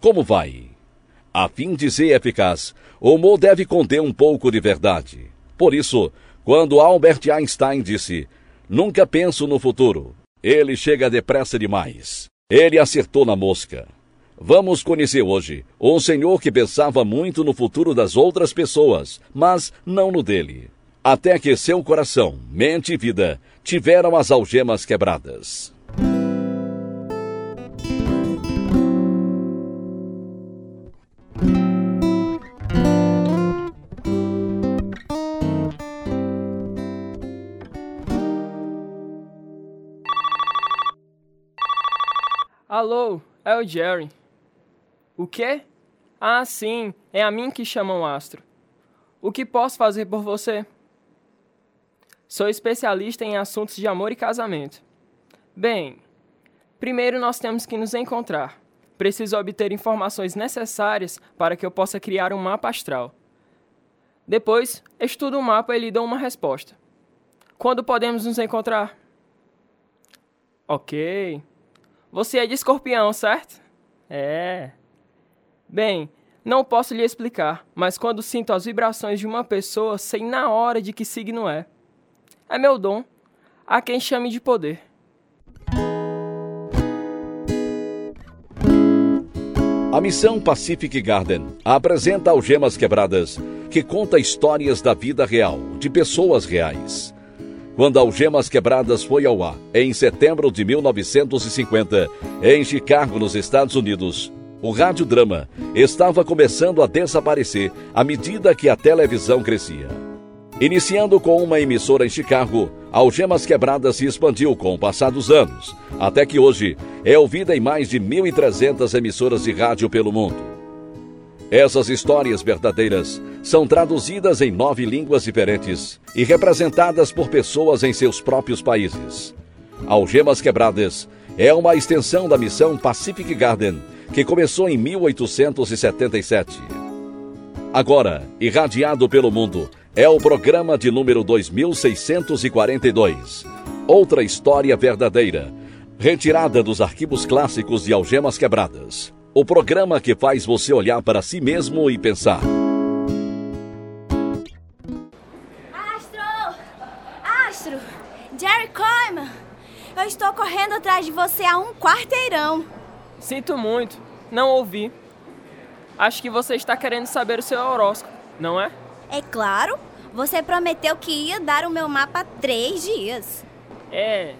Como vai? A fim de ser eficaz, o humor deve conter um pouco de verdade. Por isso, quando Albert Einstein disse: Nunca penso no futuro, ele chega depressa demais. Ele acertou na mosca. Vamos conhecer hoje um senhor que pensava muito no futuro das outras pessoas, mas não no dele. Até que seu coração, mente e vida tiveram as algemas quebradas. O Jerry. O quê? Ah, sim, é a mim que chamam Astro. O que posso fazer por você? Sou especialista em assuntos de amor e casamento. Bem, primeiro nós temos que nos encontrar. Preciso obter informações necessárias para que eu possa criar um mapa astral. Depois, estudo o mapa e lhe dou uma resposta. Quando podemos nos encontrar? Ok. Você é de escorpião, certo? É. Bem, não posso lhe explicar, mas quando sinto as vibrações de uma pessoa, sei na hora de que signo é. É meu dom. Há quem chame de poder. A missão Pacific Garden apresenta Algemas Quebradas, que conta histórias da vida real, de pessoas reais. Quando Algemas Quebradas foi ao ar, em setembro de 1950, em Chicago, nos Estados Unidos, o radiodrama estava começando a desaparecer à medida que a televisão crescia. Iniciando com uma emissora em Chicago, Algemas Quebradas se expandiu com o passar dos anos, até que hoje é ouvida em mais de 1.300 emissoras de rádio pelo mundo. Essas histórias verdadeiras são traduzidas em nove línguas diferentes e representadas por pessoas em seus próprios países. Algemas Quebradas é uma extensão da missão Pacific Garden que começou em 1877. Agora, irradiado pelo mundo, é o programa de número 2642. Outra história verdadeira, retirada dos arquivos clássicos de Algemas Quebradas. O programa que faz você olhar para si mesmo e pensar. Astro! Astro! Jerry Coleman! Eu estou correndo atrás de você há um quarteirão. Sinto muito, não ouvi. Acho que você está querendo saber o seu horóscopo, não é? É claro, você prometeu que ia dar o meu mapa há três dias. É.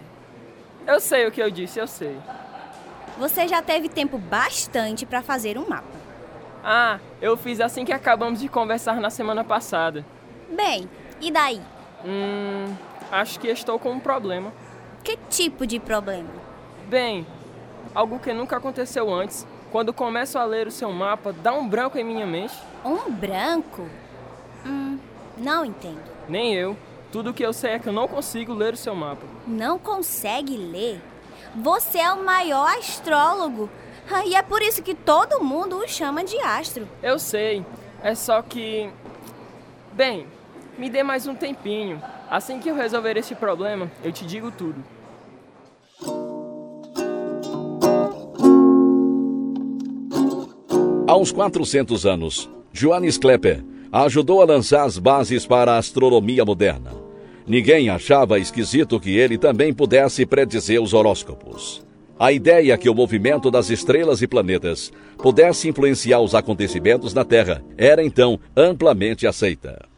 Eu sei o que eu disse, eu sei. Você já teve tempo bastante para fazer um mapa. Ah, eu fiz assim que acabamos de conversar na semana passada. Bem, e daí? Hum. Acho que estou com um problema. Que tipo de problema? Bem, algo que nunca aconteceu antes. Quando começo a ler o seu mapa, dá um branco em minha mente. Um branco? Hum, não entendo. Nem eu. Tudo que eu sei é que eu não consigo ler o seu mapa. Não consegue ler? Você é o maior astrólogo. Ah, E é por isso que todo mundo o chama de astro. Eu sei. É só que. Bem, me dê mais um tempinho. Assim que eu resolver esse problema, eu te digo tudo. Há uns 400 anos, Johannes Kepler ajudou a lançar as bases para a astronomia moderna. Ninguém achava esquisito que ele também pudesse predizer os horóscopos. A ideia que o movimento das estrelas e planetas pudesse influenciar os acontecimentos na Terra era então amplamente aceita.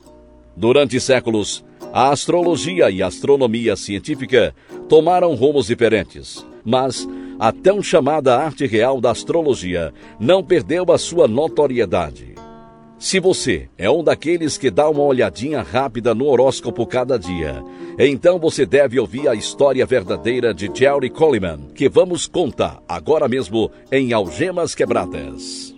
Durante séculos, a astrologia e a astronomia científica tomaram rumos diferentes, mas a tão chamada arte real da astrologia não perdeu a sua notoriedade. Se você é um daqueles que dá uma olhadinha rápida no horóscopo cada dia, então você deve ouvir a história verdadeira de Jerry Coleman, que vamos contar agora mesmo em Algemas Quebradas.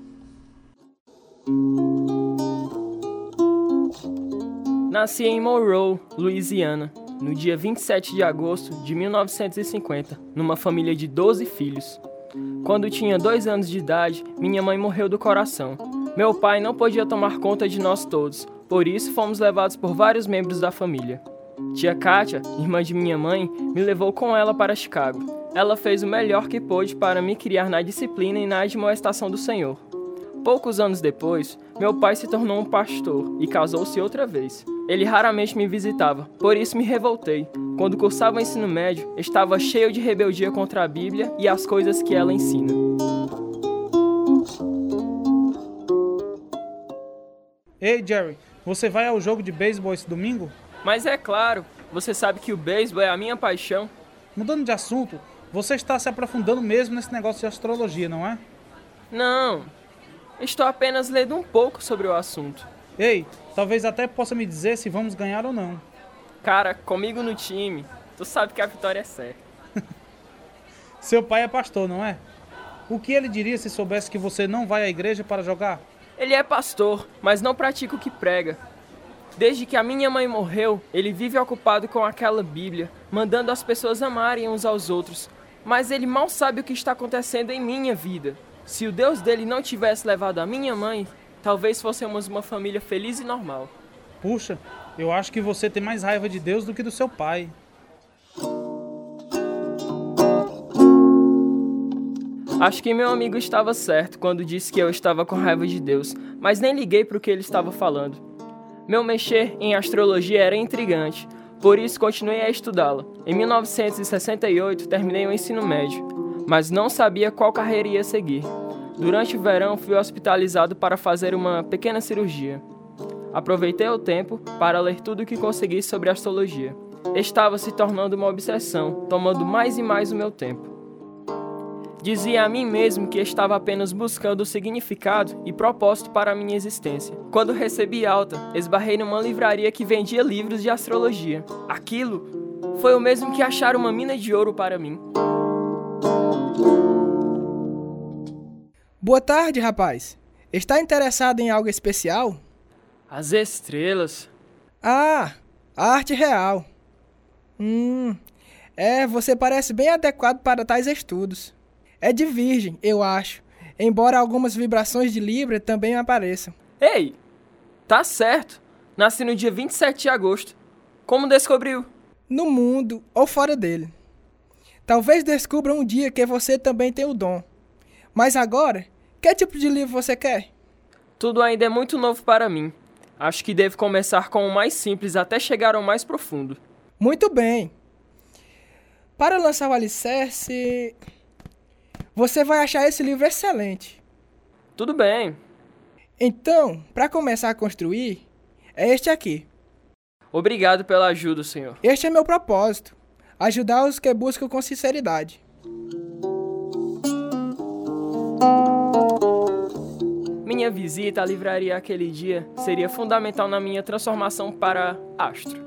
Nasci em Monroe, Louisiana, no dia 27 de agosto de 1950, numa família de 12 filhos. Quando tinha dois anos de idade, minha mãe morreu do coração. Meu pai não podia tomar conta de nós todos, por isso fomos levados por vários membros da família. Tia Kátia, irmã de minha mãe, me levou com ela para Chicago. Ela fez o melhor que pôde para me criar na disciplina e na admoestação do Senhor. Poucos anos depois, meu pai se tornou um pastor e casou-se outra vez. Ele raramente me visitava, por isso me revoltei. Quando cursava o ensino médio, estava cheio de rebeldia contra a Bíblia e as coisas que ela ensina. Ei, Jerry, você vai ao jogo de beisebol esse domingo? Mas é claro, você sabe que o beisebol é a minha paixão. Mudando de assunto, você está se aprofundando mesmo nesse negócio de astrologia, não é? Não, estou apenas lendo um pouco sobre o assunto. Ei, talvez até possa me dizer se vamos ganhar ou não. Cara, comigo no time, tu sabe que a vitória é certa. Seu pai é pastor, não é? O que ele diria se soubesse que você não vai à igreja para jogar? Ele é pastor, mas não pratica o que prega. Desde que a minha mãe morreu, ele vive ocupado com aquela Bíblia, mandando as pessoas amarem uns aos outros. Mas ele mal sabe o que está acontecendo em minha vida. Se o Deus dele não tivesse levado a minha mãe, talvez fôssemos uma família feliz e normal. Puxa, eu acho que você tem mais raiva de Deus do que do seu pai. Acho que meu amigo estava certo quando disse que eu estava com raiva de Deus, mas nem liguei para o que ele estava falando. Meu mexer em astrologia era intrigante, por isso continuei a estudá-la. Em 1968 terminei o ensino médio, mas não sabia qual carreira ia seguir. Durante o verão fui hospitalizado para fazer uma pequena cirurgia. Aproveitei o tempo para ler tudo o que consegui sobre astrologia. Estava se tornando uma obsessão, tomando mais e mais o meu tempo. Dizia a mim mesmo que estava apenas buscando o significado e propósito para a minha existência. Quando recebi alta, esbarrei numa livraria que vendia livros de astrologia. Aquilo foi o mesmo que achar uma mina de ouro para mim. Boa tarde, rapaz. Está interessado em algo especial? As estrelas. Ah, a arte real. Hum, é, você parece bem adequado para tais estudos. É de virgem, eu acho, embora algumas vibrações de Libra também apareçam. Ei, tá certo. Nasci no dia 27 de agosto. Como descobriu? No mundo ou fora dele. Talvez descubra um dia que você também tem o dom. Mas agora, que tipo de livro você quer? Tudo ainda é muito novo para mim. Acho que devo começar com o mais simples até chegar ao mais profundo. Muito bem. Para lançar o alicerce, você vai achar esse livro excelente. Tudo bem. Então, para começar a construir, é este aqui. Obrigado pela ajuda, senhor. Este é meu propósito: ajudar os que buscam com sinceridade. Minha visita à livraria aquele dia seria fundamental na minha transformação para astro.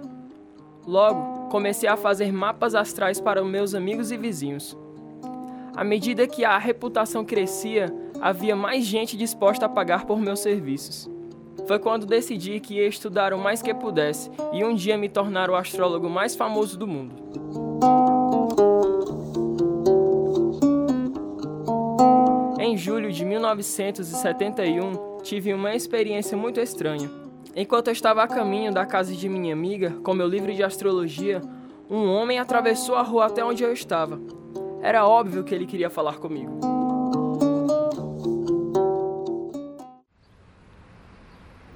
Logo, comecei a fazer mapas astrais para meus amigos e vizinhos. À medida que a reputação crescia, havia mais gente disposta a pagar por meus serviços. Foi quando decidi que ia estudar o mais que pudesse e um dia me tornar o astrólogo mais famoso do mundo. Em julho de 1971, tive uma experiência muito estranha. Enquanto eu estava a caminho da casa de minha amiga com meu livro de astrologia, um homem atravessou a rua até onde eu estava. Era óbvio que ele queria falar comigo.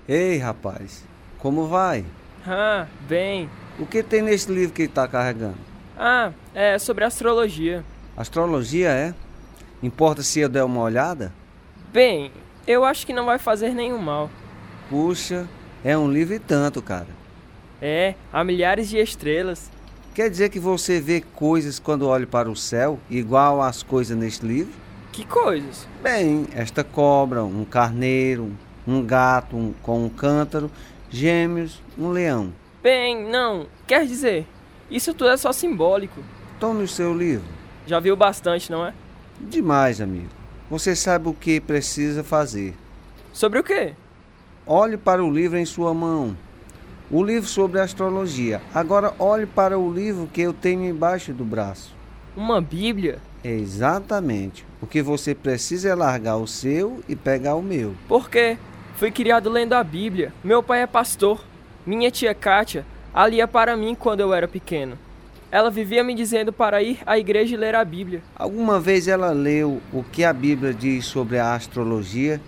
Ei, rapaz, como vai? Ah, bem. O que tem nesse livro que está carregando? Ah, é sobre astrologia. Astrologia é? Importa se eu der uma olhada? Bem, eu acho que não vai fazer nenhum mal. Puxa, é um livro e tanto, cara. É, há milhares de estrelas. Quer dizer que você vê coisas quando olha para o céu, igual às coisas neste livro? Que coisas? Bem, esta cobra, um carneiro, um gato um, com um cântaro, gêmeos, um leão. Bem, não. Quer dizer, isso tudo é só simbólico. Tome o seu livro. Já viu bastante, não é? Demais, amigo. Você sabe o que precisa fazer. Sobre o quê? Olhe para o livro em sua mão o livro sobre astrologia. Agora olhe para o livro que eu tenho embaixo do braço. Uma Bíblia? Exatamente. O que você precisa é largar o seu e pegar o meu. Por quê? Fui criado lendo a Bíblia. Meu pai é pastor. Minha tia Kátia a lia para mim quando eu era pequeno. Ela vivia me dizendo para ir à igreja e ler a Bíblia. Alguma vez ela leu o que a Bíblia diz sobre a astrologia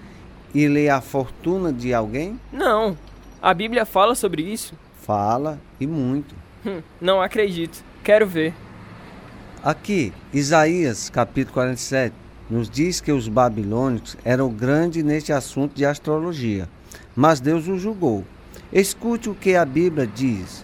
e lê a fortuna de alguém? Não. A Bíblia fala sobre isso? Fala, e muito. Hum, não acredito. Quero ver. Aqui, Isaías, capítulo 47, nos diz que os babilônicos eram grandes neste assunto de astrologia, mas Deus os julgou. Escute o que a Bíblia diz.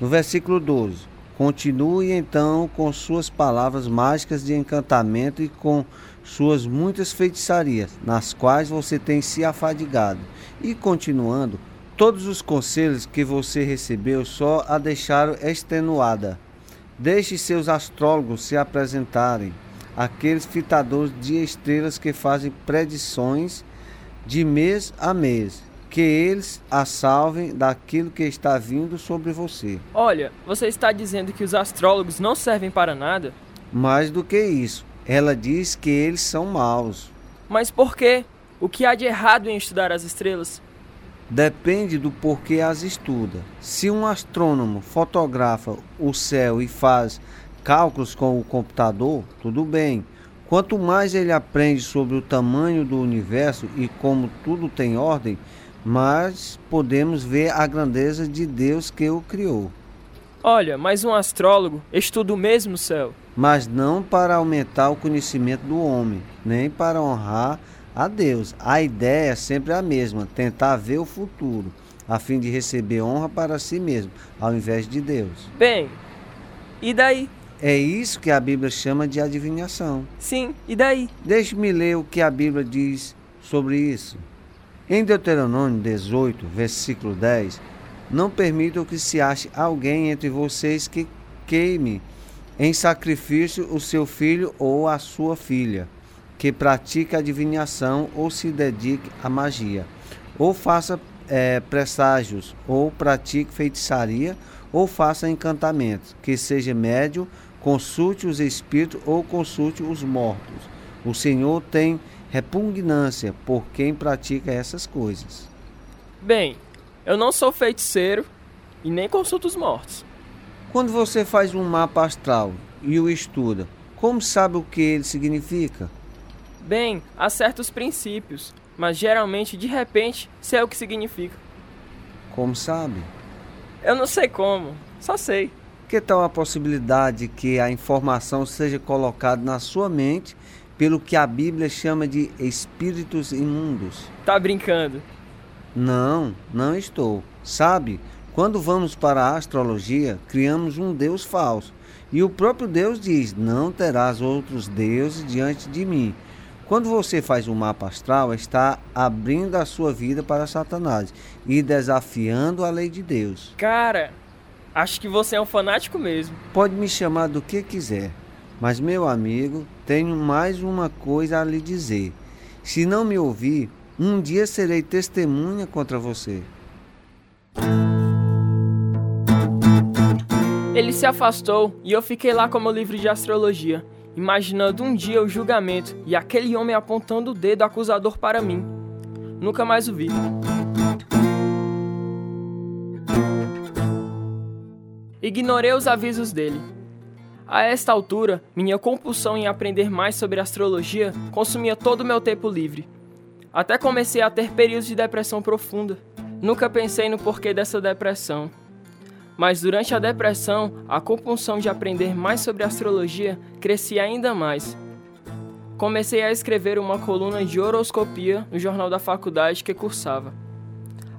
No versículo 12: Continue então com suas palavras mágicas de encantamento e com suas muitas feitiçarias, nas quais você tem se afadigado. E continuando, todos os conselhos que você recebeu só a deixaram extenuada. Deixe seus astrólogos se apresentarem, aqueles fitadores de estrelas que fazem predições de mês a mês que eles a salvem daquilo que está vindo sobre você. Olha, você está dizendo que os astrólogos não servem para nada? Mais do que isso, ela diz que eles são maus. Mas por quê? O que há de errado em estudar as estrelas? Depende do porquê as estuda. Se um astrônomo fotografa o céu e faz cálculos com o computador, tudo bem. Quanto mais ele aprende sobre o tamanho do universo e como tudo tem ordem, mas podemos ver a grandeza de Deus que o criou. Olha, mas um astrólogo estuda o mesmo céu. Mas não para aumentar o conhecimento do homem, nem para honrar a Deus. A ideia é sempre a mesma: tentar ver o futuro, a fim de receber honra para si mesmo, ao invés de Deus. Bem, e daí? É isso que a Bíblia chama de adivinhação. Sim, e daí? Deixe-me ler o que a Bíblia diz sobre isso. Em Deuteronômio 18, versículo 10, não permitam que se ache alguém entre vocês que queime em sacrifício o seu filho ou a sua filha, que pratique adivinhação ou se dedique à magia, ou faça é, presságios, ou pratique feitiçaria, ou faça encantamentos, que seja médio, consulte os espíritos ou consulte os mortos. O Senhor tem repugnância por quem pratica essas coisas. Bem, eu não sou feiticeiro e nem consulto os mortos. Quando você faz um mapa astral e o estuda, como sabe o que ele significa? Bem, há certos princípios, mas geralmente de repente sei o que significa. Como sabe? Eu não sei como, só sei. Que tal a possibilidade que a informação seja colocada na sua mente pelo que a Bíblia chama de espíritos imundos. Tá brincando? Não, não estou. Sabe, quando vamos para a astrologia, criamos um Deus falso. E o próprio Deus diz: Não terás outros deuses diante de mim. Quando você faz um mapa astral, está abrindo a sua vida para Satanás e desafiando a lei de Deus. Cara, acho que você é um fanático mesmo. Pode me chamar do que quiser. Mas, meu amigo, tenho mais uma coisa a lhe dizer. Se não me ouvir, um dia serei testemunha contra você. Ele se afastou e eu fiquei lá com meu livro de astrologia, imaginando um dia o julgamento e aquele homem apontando o dedo acusador para mim. Nunca mais o vi. Ignorei os avisos dele a esta altura, minha compulsão em aprender mais sobre astrologia consumia todo o meu tempo livre. Até comecei a ter períodos de depressão profunda. Nunca pensei no porquê dessa depressão. Mas durante a depressão, a compulsão de aprender mais sobre astrologia crescia ainda mais. Comecei a escrever uma coluna de horoscopia no jornal da faculdade que cursava.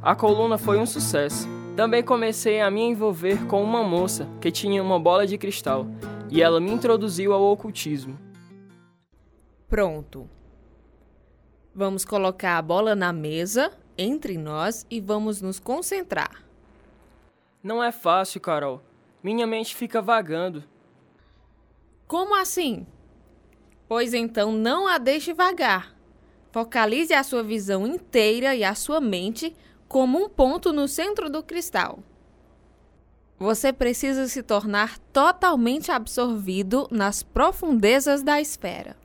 A coluna foi um sucesso. Também comecei a me envolver com uma moça que tinha uma bola de cristal e ela me introduziu ao ocultismo. Pronto. Vamos colocar a bola na mesa entre nós e vamos nos concentrar. Não é fácil, Carol. Minha mente fica vagando. Como assim? Pois então não a deixe vagar. Focalize a sua visão inteira e a sua mente como um ponto no centro do cristal. Você precisa se tornar totalmente absorvido nas profundezas da esfera.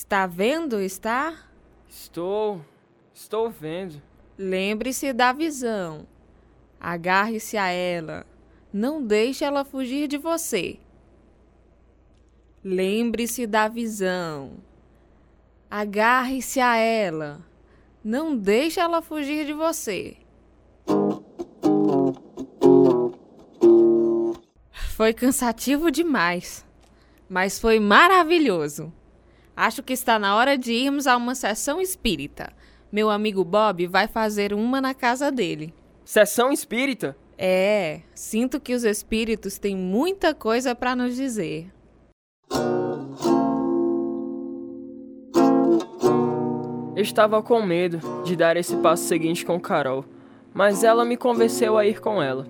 Está vendo, está? Estou. Estou vendo. Lembre-se da visão. Agarre-se a ela. Não deixe ela fugir de você. Lembre-se da visão. Agarre-se a ela. Não deixe ela fugir de você. Foi cansativo demais, mas foi maravilhoso. Acho que está na hora de irmos a uma sessão espírita. Meu amigo Bob vai fazer uma na casa dele. Sessão espírita? É, sinto que os espíritos têm muita coisa para nos dizer. Estava com medo de dar esse passo seguinte com Carol, mas ela me convenceu a ir com ela.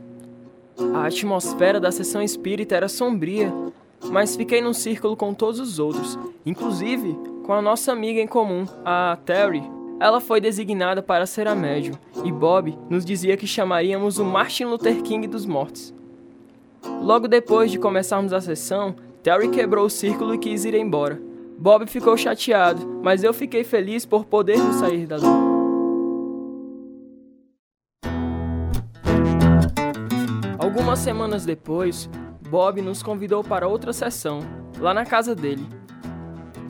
A atmosfera da sessão espírita era sombria, mas fiquei num círculo com todos os outros, inclusive com a nossa amiga em comum, a Terry. Ela foi designada para ser a médium, e Bob nos dizia que chamaríamos o Martin Luther King dos mortos. Logo depois de começarmos a sessão, Terry quebrou o círculo e quis ir embora. Bob ficou chateado, mas eu fiquei feliz por podermos sair dali. Algumas semanas depois, Bob nos convidou para outra sessão, lá na casa dele.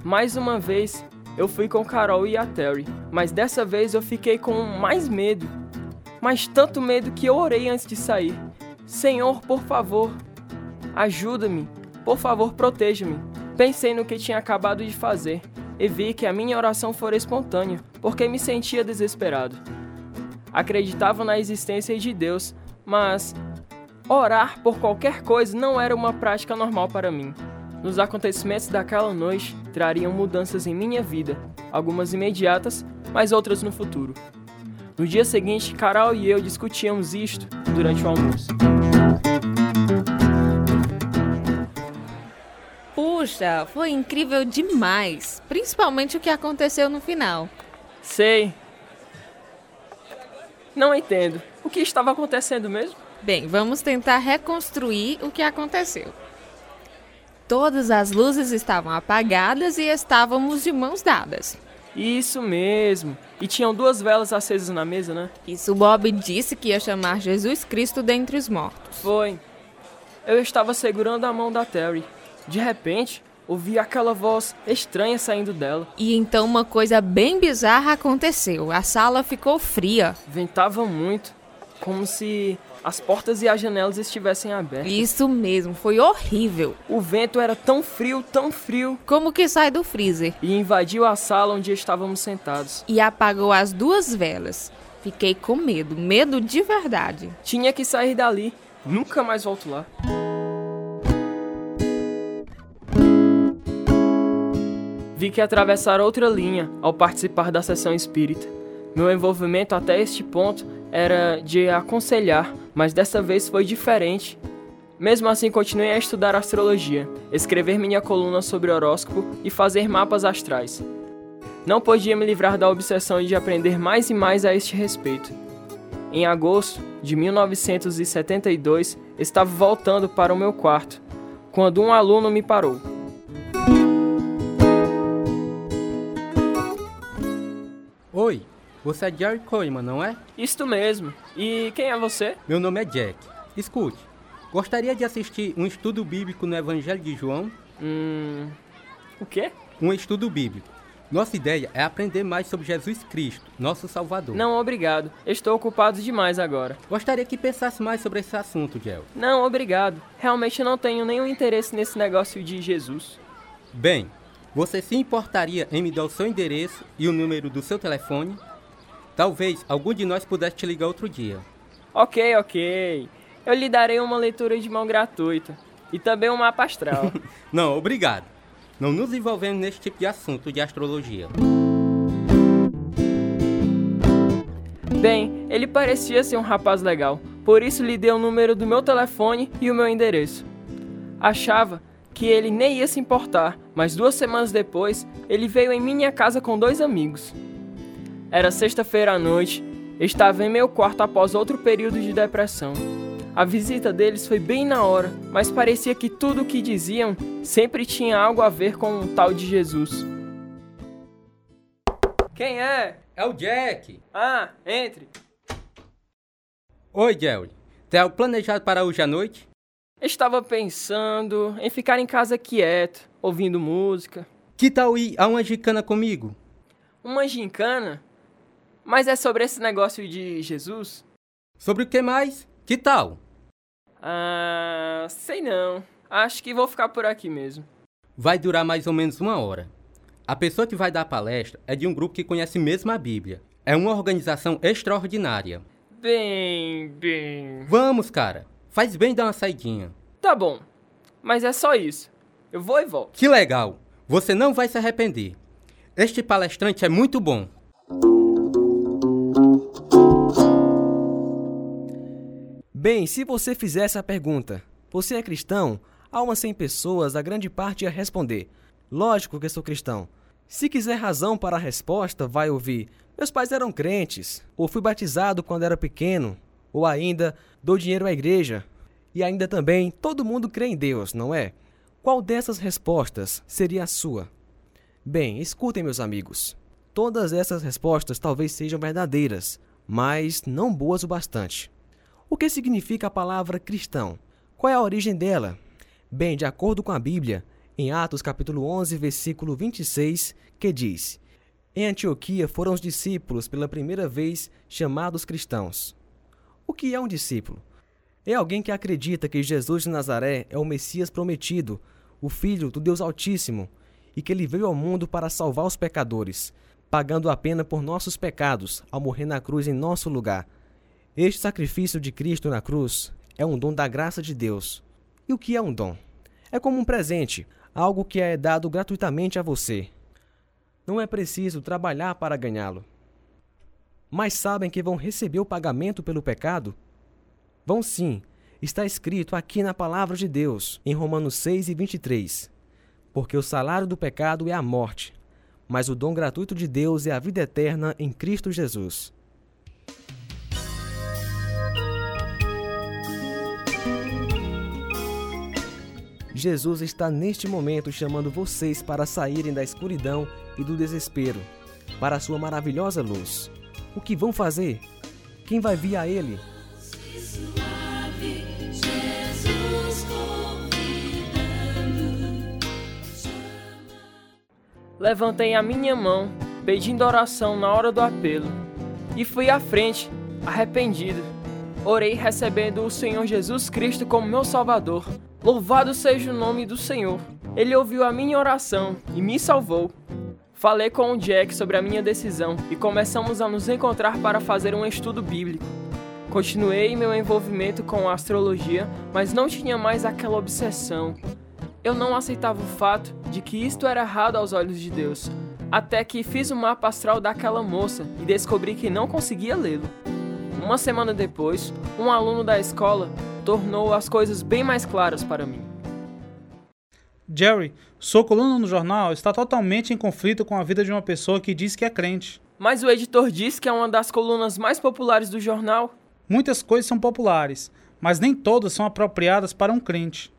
Mais uma vez, eu fui com Carol e a Terry, mas dessa vez eu fiquei com mais medo. Mas tanto medo que eu orei antes de sair. Senhor, por favor, ajuda-me. Por favor, proteja-me. Pensei no que tinha acabado de fazer e vi que a minha oração fora espontânea, porque me sentia desesperado. Acreditava na existência de Deus, mas orar por qualquer coisa não era uma prática normal para mim. Nos acontecimentos daquela noite trariam mudanças em minha vida, algumas imediatas, mas outras no futuro. No dia seguinte, Carol e eu discutíamos isto durante o almoço. Puxa, foi incrível demais, principalmente o que aconteceu no final. Sei. Não entendo. O que estava acontecendo mesmo? Bem, vamos tentar reconstruir o que aconteceu. Todas as luzes estavam apagadas e estávamos de mãos dadas. Isso mesmo. E tinham duas velas acesas na mesa, né? Isso Bob disse que ia chamar Jesus Cristo dentre os mortos. Foi. Eu estava segurando a mão da Terry. De repente, ouvi aquela voz estranha saindo dela. E então uma coisa bem bizarra aconteceu. A sala ficou fria. Ventava muito, como se as portas e as janelas estivessem abertas. Isso mesmo, foi horrível. O vento era tão frio, tão frio, Como que sai do freezer. e invadiu a sala onde estávamos sentados. E apagou as duas velas. Fiquei com medo, medo de verdade. Tinha que sair dali. Nunca mais volto lá. Vi que atravessar outra linha ao participar da sessão espírita. Meu envolvimento até este ponto era de aconselhar, mas dessa vez foi diferente. Mesmo assim, continuei a estudar astrologia, escrever minha coluna sobre horóscopo e fazer mapas astrais. Não podia me livrar da obsessão de aprender mais e mais a este respeito. Em agosto de 1972, estava voltando para o meu quarto, quando um aluno me parou. Você é Jerry Coleman, não é? Isto mesmo. E quem é você? Meu nome é Jack. Escute, gostaria de assistir um estudo bíblico no Evangelho de João? Hum. O quê? Um estudo bíblico. Nossa ideia é aprender mais sobre Jesus Cristo, nosso Salvador. Não, obrigado. Estou ocupado demais agora. Gostaria que pensasse mais sobre esse assunto, Jerry. Não, obrigado. Realmente não tenho nenhum interesse nesse negócio de Jesus. Bem, você se importaria em me dar o seu endereço e o número do seu telefone? Talvez algum de nós pudesse te ligar outro dia. Ok, ok. Eu lhe darei uma leitura de mão gratuita. E também um mapa astral. Não, obrigado. Não nos envolvemos nesse tipo de assunto de astrologia. Bem, ele parecia ser um rapaz legal, por isso lhe dei o número do meu telefone e o meu endereço. Achava que ele nem ia se importar, mas duas semanas depois, ele veio em minha casa com dois amigos. Era sexta-feira à noite, estava em meu quarto após outro período de depressão. A visita deles foi bem na hora, mas parecia que tudo o que diziam sempre tinha algo a ver com o tal de Jesus. Quem é? É o Jack. Ah, entre. Oi, Jerry. Tem algo planejado para hoje à noite? Estava pensando em ficar em casa quieto, ouvindo música. Que tal ir a uma gincana comigo? Uma gincana? Mas é sobre esse negócio de Jesus? Sobre o que mais? Que tal? Ah, sei não. Acho que vou ficar por aqui mesmo. Vai durar mais ou menos uma hora. A pessoa que vai dar a palestra é de um grupo que conhece mesmo a Bíblia. É uma organização extraordinária. Bem, bem. Vamos, cara. Faz bem dar uma saidinha. Tá bom. Mas é só isso. Eu vou e volto. Que legal. Você não vai se arrepender. Este palestrante é muito bom. Bem, se você fizesse a pergunta, você é cristão? Há umas 100 pessoas, a grande parte ia responder. Lógico que sou cristão. Se quiser razão para a resposta, vai ouvir: Meus pais eram crentes, ou fui batizado quando era pequeno, ou ainda dou dinheiro à igreja. E ainda também, todo mundo crê em Deus, não é? Qual dessas respostas seria a sua? Bem, escutem, meus amigos. Todas essas respostas talvez sejam verdadeiras, mas não boas o bastante. O que significa a palavra cristão? Qual é a origem dela? Bem, de acordo com a Bíblia, em Atos capítulo 11, versículo 26, que diz: Em Antioquia foram os discípulos pela primeira vez chamados cristãos. O que é um discípulo? É alguém que acredita que Jesus de Nazaré é o Messias prometido, o Filho do Deus Altíssimo, e que ele veio ao mundo para salvar os pecadores, pagando a pena por nossos pecados ao morrer na cruz em nosso lugar. Este sacrifício de Cristo na cruz é um dom da graça de Deus. E o que é um dom? É como um presente, algo que é dado gratuitamente a você. Não é preciso trabalhar para ganhá-lo. Mas sabem que vão receber o pagamento pelo pecado? Vão sim, está escrito aqui na palavra de Deus, em Romanos 6 e 23. Porque o salário do pecado é a morte, mas o dom gratuito de Deus é a vida eterna em Cristo Jesus. Jesus está neste momento chamando vocês para saírem da escuridão e do desespero, para a sua maravilhosa luz. O que vão fazer? Quem vai vir a Ele? Levantei a minha mão, pedindo oração na hora do apelo, e fui à frente, arrependido. Orei recebendo o Senhor Jesus Cristo como meu Salvador. Louvado seja o nome do Senhor. Ele ouviu a minha oração e me salvou. Falei com o Jack sobre a minha decisão e começamos a nos encontrar para fazer um estudo bíblico. Continuei meu envolvimento com a astrologia, mas não tinha mais aquela obsessão. Eu não aceitava o fato de que isto era errado aos olhos de Deus, até que fiz o mapa astral daquela moça e descobri que não conseguia lê-lo. Uma semana depois, um aluno da escola tornou as coisas bem mais claras para mim. Jerry, sua coluna no jornal está totalmente em conflito com a vida de uma pessoa que diz que é crente. Mas o editor diz que é uma das colunas mais populares do jornal. Muitas coisas são populares, mas nem todas são apropriadas para um crente.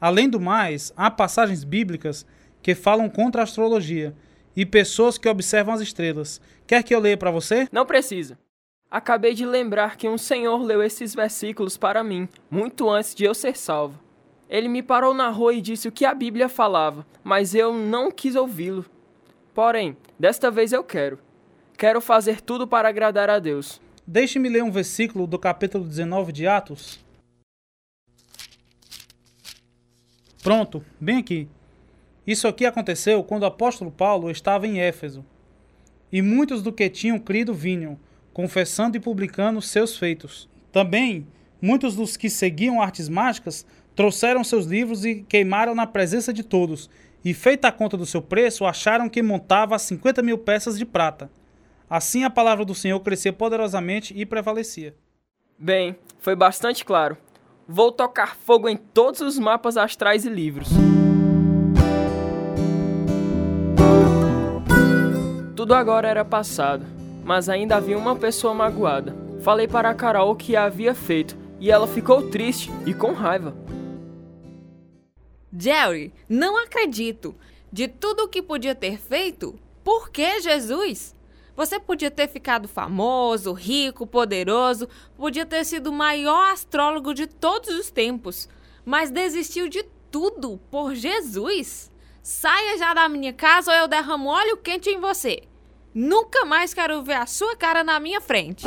Além do mais, há passagens bíblicas que falam contra a astrologia e pessoas que observam as estrelas. Quer que eu leia para você? Não precisa. Acabei de lembrar que um senhor leu esses versículos para mim, muito antes de eu ser salvo. Ele me parou na rua e disse o que a Bíblia falava, mas eu não quis ouvi-lo. Porém, desta vez eu quero. Quero fazer tudo para agradar a Deus. Deixe-me ler um versículo do capítulo 19 de Atos. Pronto, bem aqui. Isso aqui aconteceu quando o apóstolo Paulo estava em Éfeso. E muitos do que tinham crido vinham, confessando e publicando seus feitos. Também, muitos dos que seguiam artes mágicas trouxeram seus livros e queimaram na presença de todos, e, feita a conta do seu preço, acharam que montava 50 mil peças de prata. Assim a palavra do Senhor crescia poderosamente e prevalecia. Bem, foi bastante claro. Vou tocar fogo em todos os mapas astrais e livros. Tudo agora era passado, mas ainda havia uma pessoa magoada. Falei para a Carol o que havia feito e ela ficou triste e com raiva. Jerry, não acredito. De tudo o que podia ter feito, por que Jesus? Você podia ter ficado famoso, rico, poderoso, podia ter sido o maior astrólogo de todos os tempos, mas desistiu de tudo por Jesus. Saia já da minha casa ou eu derramo óleo quente em você. Nunca mais quero ver a sua cara na minha frente.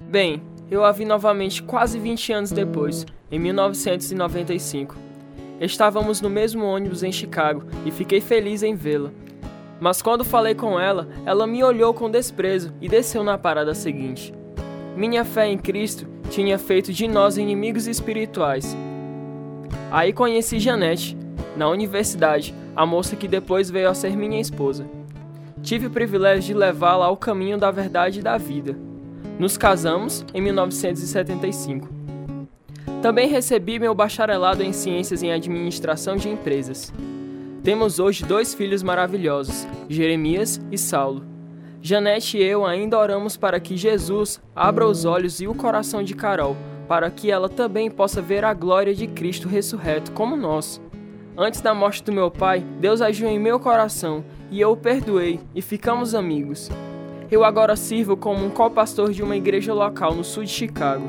Bem, eu a vi novamente quase 20 anos depois, em 1995. Estávamos no mesmo ônibus em Chicago e fiquei feliz em vê-la. Mas quando falei com ela, ela me olhou com desprezo e desceu na parada seguinte. Minha fé em Cristo tinha feito de nós inimigos espirituais. Aí conheci Janete, na universidade, a moça que depois veio a ser minha esposa. Tive o privilégio de levá-la ao caminho da verdade e da vida. Nos casamos em 1975. Também recebi meu bacharelado em Ciências em Administração de Empresas. Temos hoje dois filhos maravilhosos, Jeremias e Saulo. Janete e eu ainda oramos para que Jesus abra os olhos e o coração de Carol, para que ela também possa ver a glória de Cristo ressurreto como nós. Antes da morte do meu pai, Deus agiu em meu coração e eu o perdoei e ficamos amigos. Eu agora sirvo como um co-pastor de uma igreja local no sul de Chicago.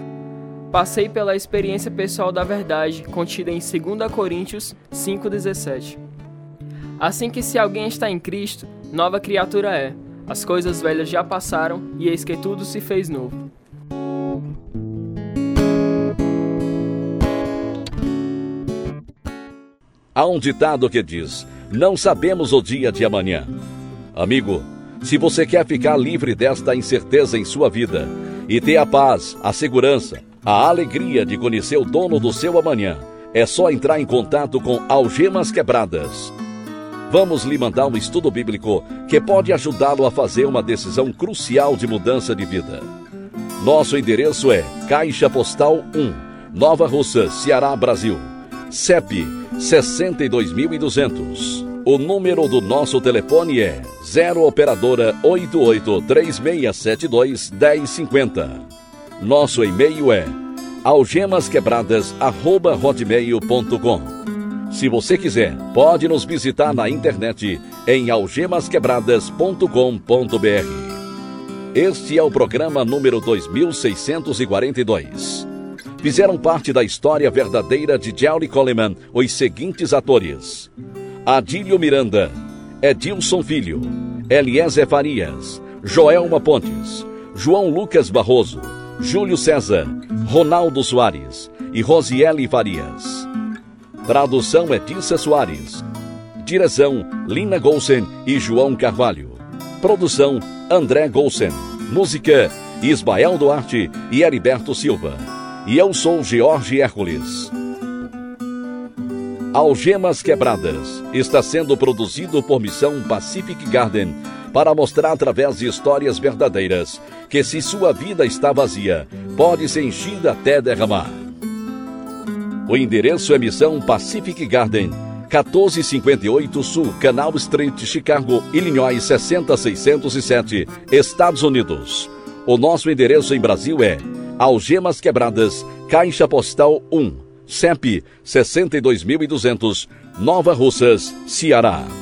Passei pela experiência pessoal da verdade contida em 2 Coríntios 5,17. Assim que se alguém está em Cristo, nova criatura é. As coisas velhas já passaram e eis que tudo se fez novo. Há um ditado que diz: Não sabemos o dia de amanhã. Amigo, se você quer ficar livre desta incerteza em sua vida e ter a paz, a segurança, a alegria de conhecer o dono do seu amanhã, é só entrar em contato com Algemas Quebradas. Vamos lhe mandar um estudo bíblico que pode ajudá-lo a fazer uma decisão crucial de mudança de vida. Nosso endereço é Caixa Postal 1, Nova Russa, Ceará, Brasil. CEP 62200. O número do nosso telefone é 0 operadora 883672 1050. Nosso e-mail é algemasquebradas@hotmail.com. Se você quiser, pode nos visitar na internet em algemasquebradas.com.br. Este é o programa número 2642. Fizeram parte da história verdadeira de Jerry Coleman os seguintes atores: Adílio Miranda, Edilson Filho, Eliezer Farias, Joelma Pontes, João Lucas Barroso, Júlio César, Ronaldo Soares e Rosiele Farias. Tradução Edissa Soares. Direção Lina Golsen e João Carvalho. Produção André Golsen. Música Ismael Duarte e Heriberto Silva. E eu sou George Hércules. Algemas Quebradas está sendo produzido por Missão Pacific Garden para mostrar através de histórias verdadeiras que se sua vida está vazia, pode ser enchida até derramar. O endereço é Missão Pacific Garden, 1458 Sul, Canal Street, Chicago, Illinois 60607, Estados Unidos. O nosso endereço em Brasil é Algemas Quebradas, Caixa Postal 1, CEP 62200, Nova Russas, Ceará.